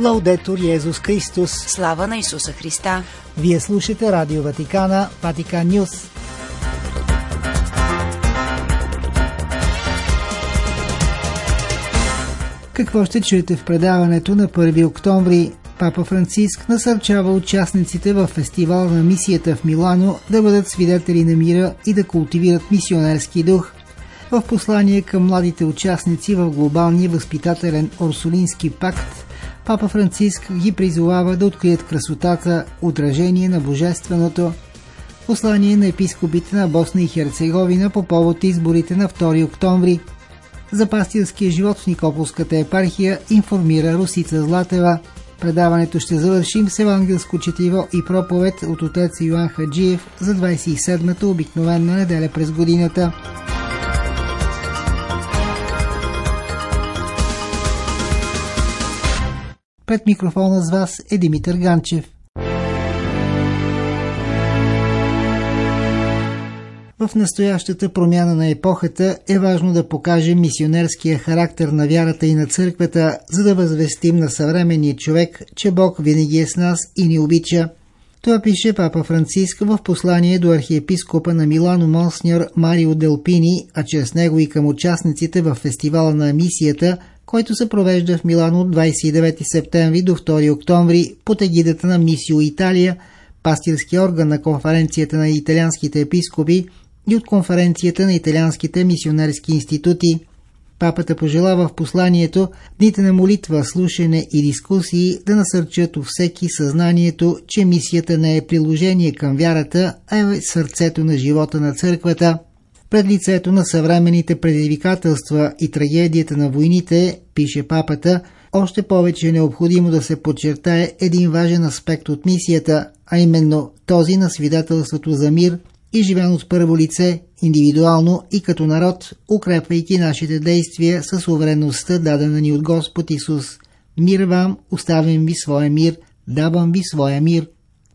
Лаудетор Йезус Христос. Слава на Исуса Христа. Вие слушате Радио Ватикана, Ватикан Нюс. Какво ще чуете в предаването на 1 октомври? Папа Франциск насърчава участниците в фестивал на мисията в Милано да бъдат свидетели на мира и да култивират мисионерски дух. В послание към младите участници в глобалния възпитателен Орсулински пакт, Папа Франциск ги призовава да открият красотата, отражение на Божественото. Послание на епископите на Босна и Херцеговина по повод изборите на 2 октомври. За пастирския живот в Никополската епархия информира Русица Златева. Предаването ще завършим с евангелско четиво и проповед от отец Йоан Хаджиев за 27-та обикновена неделя през годината. Пред микрофона с вас е Димитър Ганчев. В настоящата промяна на епохата е важно да покажем мисионерския характер на вярата и на църквата, за да възвестим на съвременния човек, че Бог винаги е с нас и ни обича. Това пише Папа Франциск в послание до архиепископа на Милано Монсньор Марио Делпини, а чрез него и към участниците в фестивала на мисията – който се провежда в Милано от 29 септември до 2 октомври под егидата на Мисио Италия, пастирски орган на конференцията на италианските епископи и от конференцията на италианските мисионерски институти. Папата пожелава в посланието дните на молитва, слушане и дискусии да насърчат у всеки съзнанието, че мисията не е приложение към вярата, а е сърцето на живота на църквата – пред лицето на съвременните предизвикателства и трагедията на войните, пише папата, още повече е необходимо да се подчертае един важен аспект от мисията, а именно този на свидетелството за мир и живен от първо лице, индивидуално и като народ, укрепвайки нашите действия с увереността дадена ни от Господ Исус. Мир вам, оставям ви своя мир, давам ви своя мир.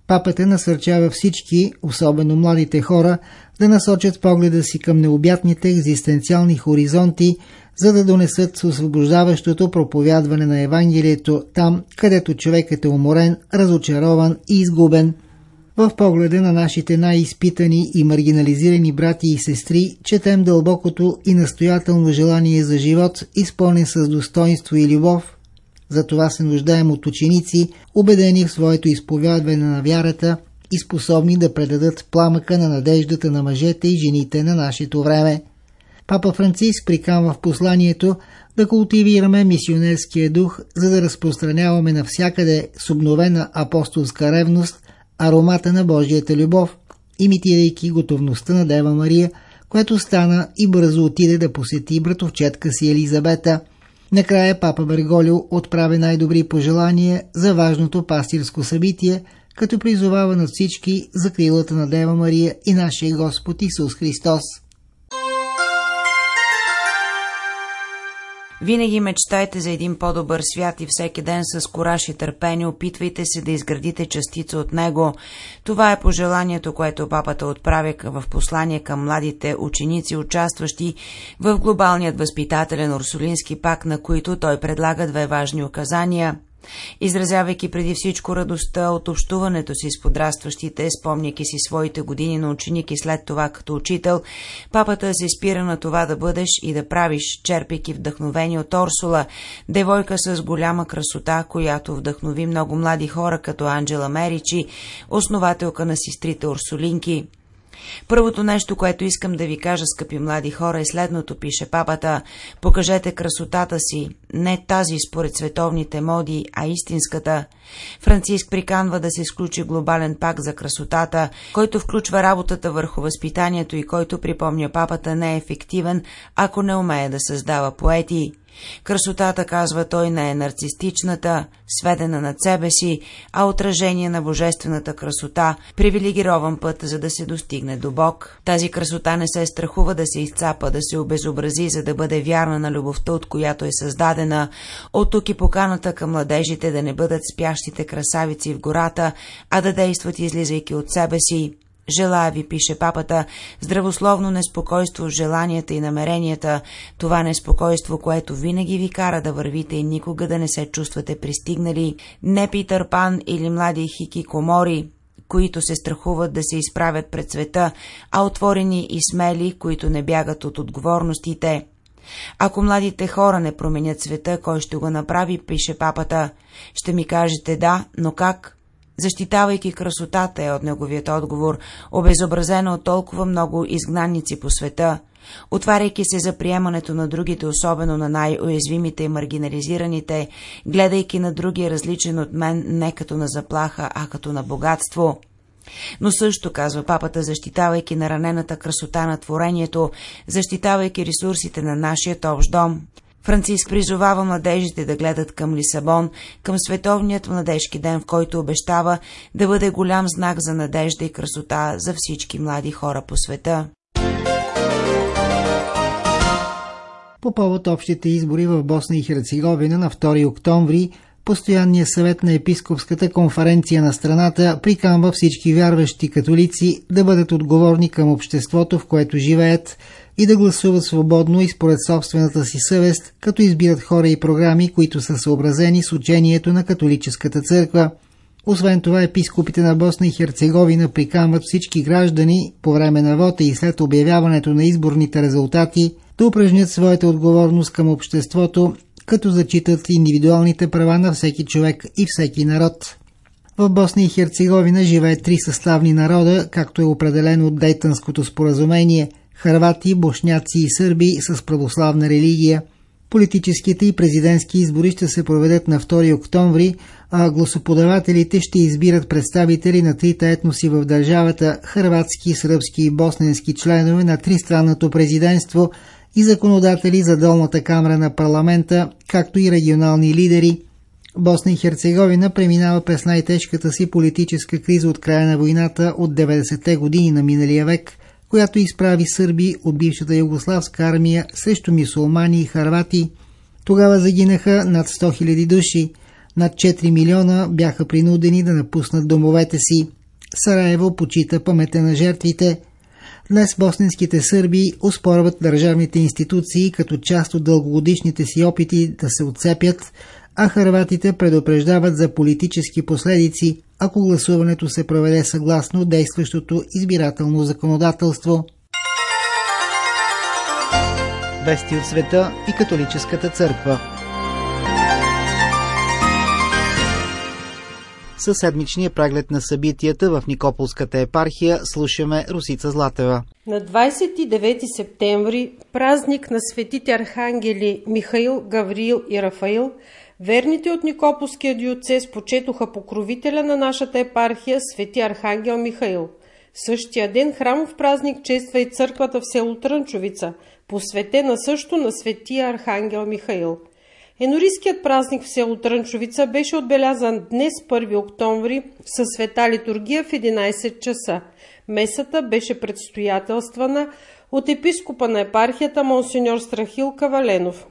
Папата насърчава всички, особено младите хора, да насочат погледа си към необятните екзистенциални хоризонти, за да донесат освобождаващото проповядване на Евангелието там, където човекът е уморен, разочарован и изгубен. В погледа на нашите най-изпитани и маргинализирани брати и сестри четем дълбокото и настоятелно желание за живот, изпълнен с достоинство и любов. Затова се нуждаем от ученици, убедени в своето изповядване на вярата – и способни да предадат пламъка на надеждата на мъжете и жените на нашето време. Папа Франциск приканва в посланието да култивираме мисионерския дух, за да разпространяваме навсякъде с обновена апостолска ревност аромата на Божията любов, имитирайки готовността на Дева Мария, което стана и бързо отиде да посети братовчетка си Елизабета. Накрая папа Берголио отправи най-добри пожелания за важното пастирско събитие – като призовава на всички за крилата на Дева Мария и нашия Господ Исус Христос. Винаги мечтайте за един по-добър свят и всеки ден с кораж и търпение опитвайте се да изградите частица от него. Това е пожеланието, което папата отправя в послание към младите ученици, участващи в глобалният възпитателен Урсулински пак, на които той предлага две важни указания – Изразявайки преди всичко радостта от общуването си с подрастващите, спомняйки си своите години на ученик и след това като учител, папата се спира на това да бъдеш и да правиш, черпейки вдъхновение от Орсула, девойка с голяма красота, която вдъхнови много млади хора като Анджела Меричи, основателка на сестрите Урсулинки. Първото нещо, което искам да ви кажа, скъпи млади хора, е следното, пише папата. Покажете красотата си, не тази според световните моди, а истинската. Франциск приканва да се изключи глобален пак за красотата, който включва работата върху възпитанието и който, припомня папата, не е ефективен, ако не умее да създава поети. Красотата, казва той, не е нарцистичната, сведена над себе си, а отражение на божествената красота, привилегирован път, за да се достигне до Бог. Тази красота не се страхува да се изцапа, да се обезобрази, за да бъде вярна на любовта, от която е създадена. От тук и поканата към младежите да не бъдат спящите красавици в гората, а да действат излизайки от себе си. Желая ви, пише папата, здравословно неспокойство в желанията и намеренията, това неспокойство, което винаги ви кара да вървите и никога да не се чувствате пристигнали, не Питър Пан или млади хикикомори, които се страхуват да се изправят пред света, а отворени и смели, които не бягат от отговорностите. Ако младите хора не променят света, кой ще го направи, пише папата. Ще ми кажете да, но как? Защитавайки красотата е от неговият отговор, обезобразена от толкова много изгнанници по света, отваряйки се за приемането на другите, особено на най-уязвимите и маргинализираните, гледайки на другия различен от мен не като на заплаха, а като на богатство. Но също, казва папата, защитавайки наранената красота на творението, защитавайки ресурсите на нашия общ дом. Франциск призовава младежите да гледат към Лисабон, към световният младежки ден, в който обещава да бъде голям знак за надежда и красота за всички млади хора по света. По повод общите избори в Босна и Херцеговина на 2 октомври, Постоянният съвет на епископската конференция на страната приканва всички вярващи католици да бъдат отговорни към обществото, в което живеят и да гласуват свободно и според собствената си съвест, като избират хора и програми, които са съобразени с учението на католическата църква. Освен това, епископите на Босна и Херцеговина приканват всички граждани по време на вота и след обявяването на изборните резултати да упражнят своята отговорност към обществото като зачитат индивидуалните права на всеки човек и всеки народ. В Босна и Херцеговина живее три съставни народа, както е определено от Дейтънското споразумение – харвати, бошняци и сърби с православна религия. Политическите и президентски избори ще се проведат на 2 октомври, а гласоподавателите ще избират представители на трите етноси в държавата – хърватски, сръбски и босненски членове на тристранното президентство – и законодатели за долната камера на парламента, както и регионални лидери. Босна и Херцеговина преминава през най-тежката си политическа криза от края на войната от 90-те години на миналия век, която изправи сърби от бившата югославска армия срещу мисулмани и харвати. Тогава загинаха над 100 000 души, над 4 милиона бяха принудени да напуснат домовете си. Сараево почита памета на жертвите – Днес босненските сърби успорват държавните институции като част от дългогодишните си опити да се отцепят, а харватите предупреждават за политически последици, ако гласуването се проведе съгласно действащото избирателно законодателство. Вести от света и католическата църква Със седмичния преглед на събитията в Никополската епархия слушаме Русица Златева. На 29 септември, празник на светите архангели Михаил, Гавриил и Рафаил, верните от Никополския диоцес почетоха покровителя на нашата епархия, свети архангел Михаил. Същия ден храмов празник чества и църквата в село Трънчовица, посветена също на светия архангел Михаил – Енорийският празник в село Трънчовица беше отбелязан днес 1 октомври със света литургия в 11 часа. Месата беше предстоятелствана от епископа на епархията Монсеньор Страхил Каваленов.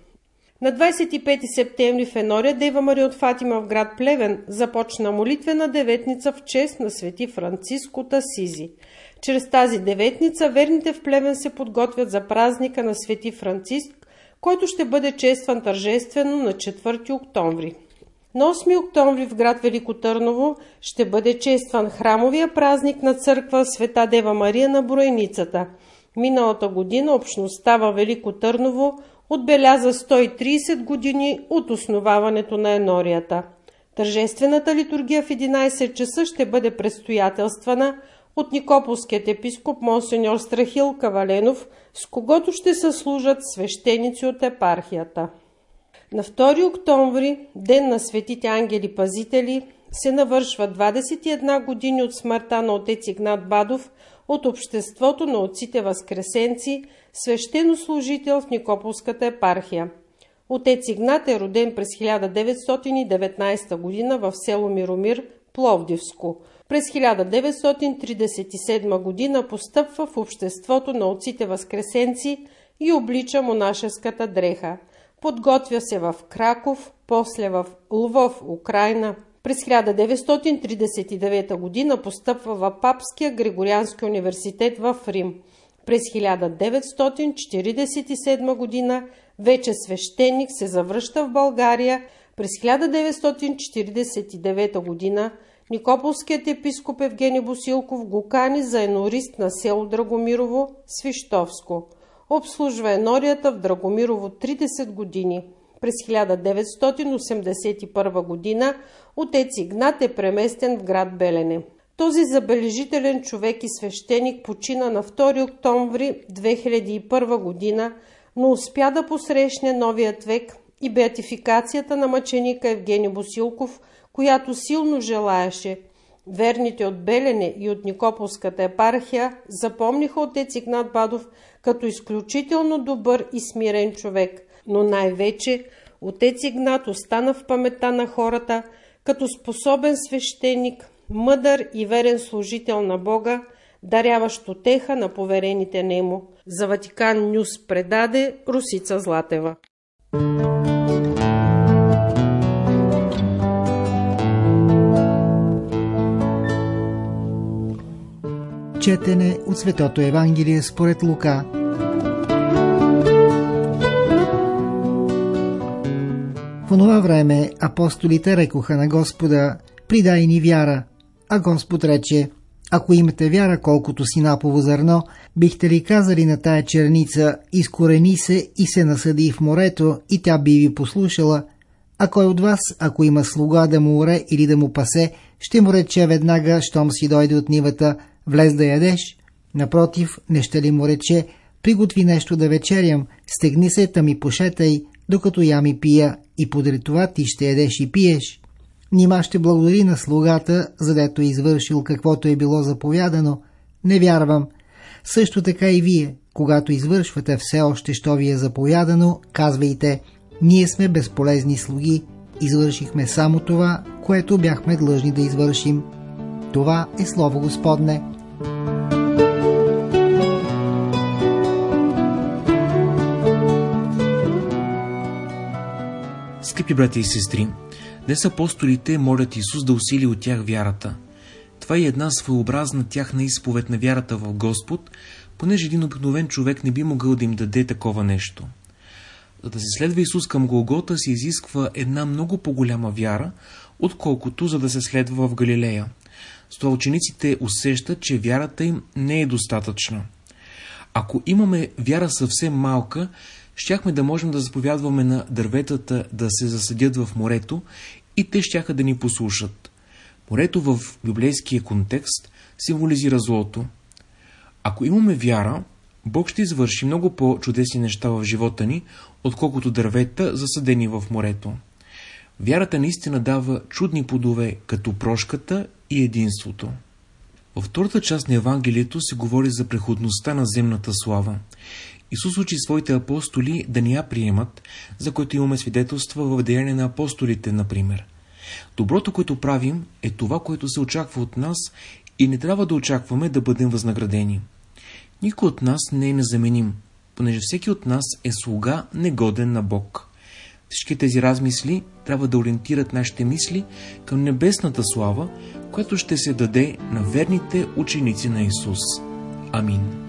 На 25 септември в Енория Дева Мария от Фатима в град Плевен започна молитвена деветница в чест на свети Франциско Тасизи. Чрез тази деветница верните в Плевен се подготвят за празника на свети Франциск, който ще бъде честван тържествено на 4 октомври. На 8 октомври в град Велико Търново ще бъде честван храмовия празник на църква Света Дева Мария на Броеницата. Миналата година общността във Велико Търново отбеляза 130 години от основаването на енорията. Тържествената литургия в 11 часа ще бъде предстоятелствана от Никополският епископ Монсеньор Страхил Каваленов, с когото ще се служат свещеници от епархията. На 2 октомври, ден на светите ангели пазители, се навършва 21 години от смъртта на отец Игнат Бадов от Обществото на отците Възкресенци, свещенослужител в Никополската епархия. Отец Игнат е роден през 1919 година в село Миромир, Пловдивско – през 1937 година постъпва в обществото на отците възкресенци и облича монашеската дреха. Подготвя се в Краков, после в Лвов, Украина. През 1939 г. постъпва в Папския Григориански университет в Рим. През 1947 г. вече свещеник се завръща в България. През 1949 г. Никополският епископ Евгений Босилков го кани за енорист на село Драгомирово, Свищовско. Обслужва енорията в Драгомирово 30 години. През 1981 година отец Игнат е преместен в град Белене. Този забележителен човек и свещеник почина на 2 октомври 2001 година, но успя да посрещне новият век и беатификацията на мъченика Евгений Босилков, която силно желаеше. Верните от Белене и от Никополската епархия запомниха отец Игнат Бадов като изключително добър и смирен човек, но най-вече отец Игнат остана в памета на хората като способен свещеник, мъдър и верен служител на Бога, даряващ отеха на поверените нему. За Ватикан Нюс предаде Русица Златева. Четене от Светото Евангелие според Лука. В онова време апостолите рекоха на Господа, придай ни вяра. А Господ рече, ако имате вяра колкото си напово зърно, бихте ли казали на тая черница, изкорени се и се насъди в морето, и тя би ви послушала, а кой от вас, ако има слуга да му уре или да му пасе, ще му рече веднага, щом си дойде от нивата, влез да ядеш? Напротив, не ще ли му рече, приготви нещо да вечерям, стегни се, та ми пошетай, докато я ми пия, и подри това ти ще ядеш и пиеш. Нима ще благодари на слугата, задето е извършил каквото е било заповядано. Не вярвам. Също така и вие, когато извършвате все още, що ви е заповядано, казвайте, ние сме безполезни слуги, извършихме само това, което бяхме длъжни да извършим. Това е Слово Господне. Скъпи брати и сестри, днес апостолите молят Исус да усили от тях вярата. Това е една своеобразна тяхна изповед на вярата в Господ, понеже един обикновен човек не би могъл да им даде такова нещо. За да се следва Исус към Голгота се изисква една много по-голяма вяра, отколкото за да се следва в Галилея. С това учениците усещат, че вярата им не е достатъчна. Ако имаме вяра съвсем малка, щяхме да можем да заповядваме на дърветата да се засадят в морето и те щяха да ни послушат. Морето в библейския контекст символизира злото. Ако имаме вяра, Бог ще извърши много по-чудесни неща в живота ни, отколкото дървета, засадени в морето. Вярата наистина дава чудни плодове, като прошката и единството. Във втората част на Евангелието се говори за преходността на земната слава. Исус учи своите апостоли да ни я приемат, за което имаме свидетелства в деяния на апостолите, например. Доброто, което правим, е това, което се очаква от нас и не трябва да очакваме да бъдем възнаградени. Никой от нас не е незаменим, понеже всеки от нас е слуга негоден на Бог. Всички тези размисли трябва да ориентират нашите мисли към небесната слава, която ще се даде на верните ученици на Исус. Амин.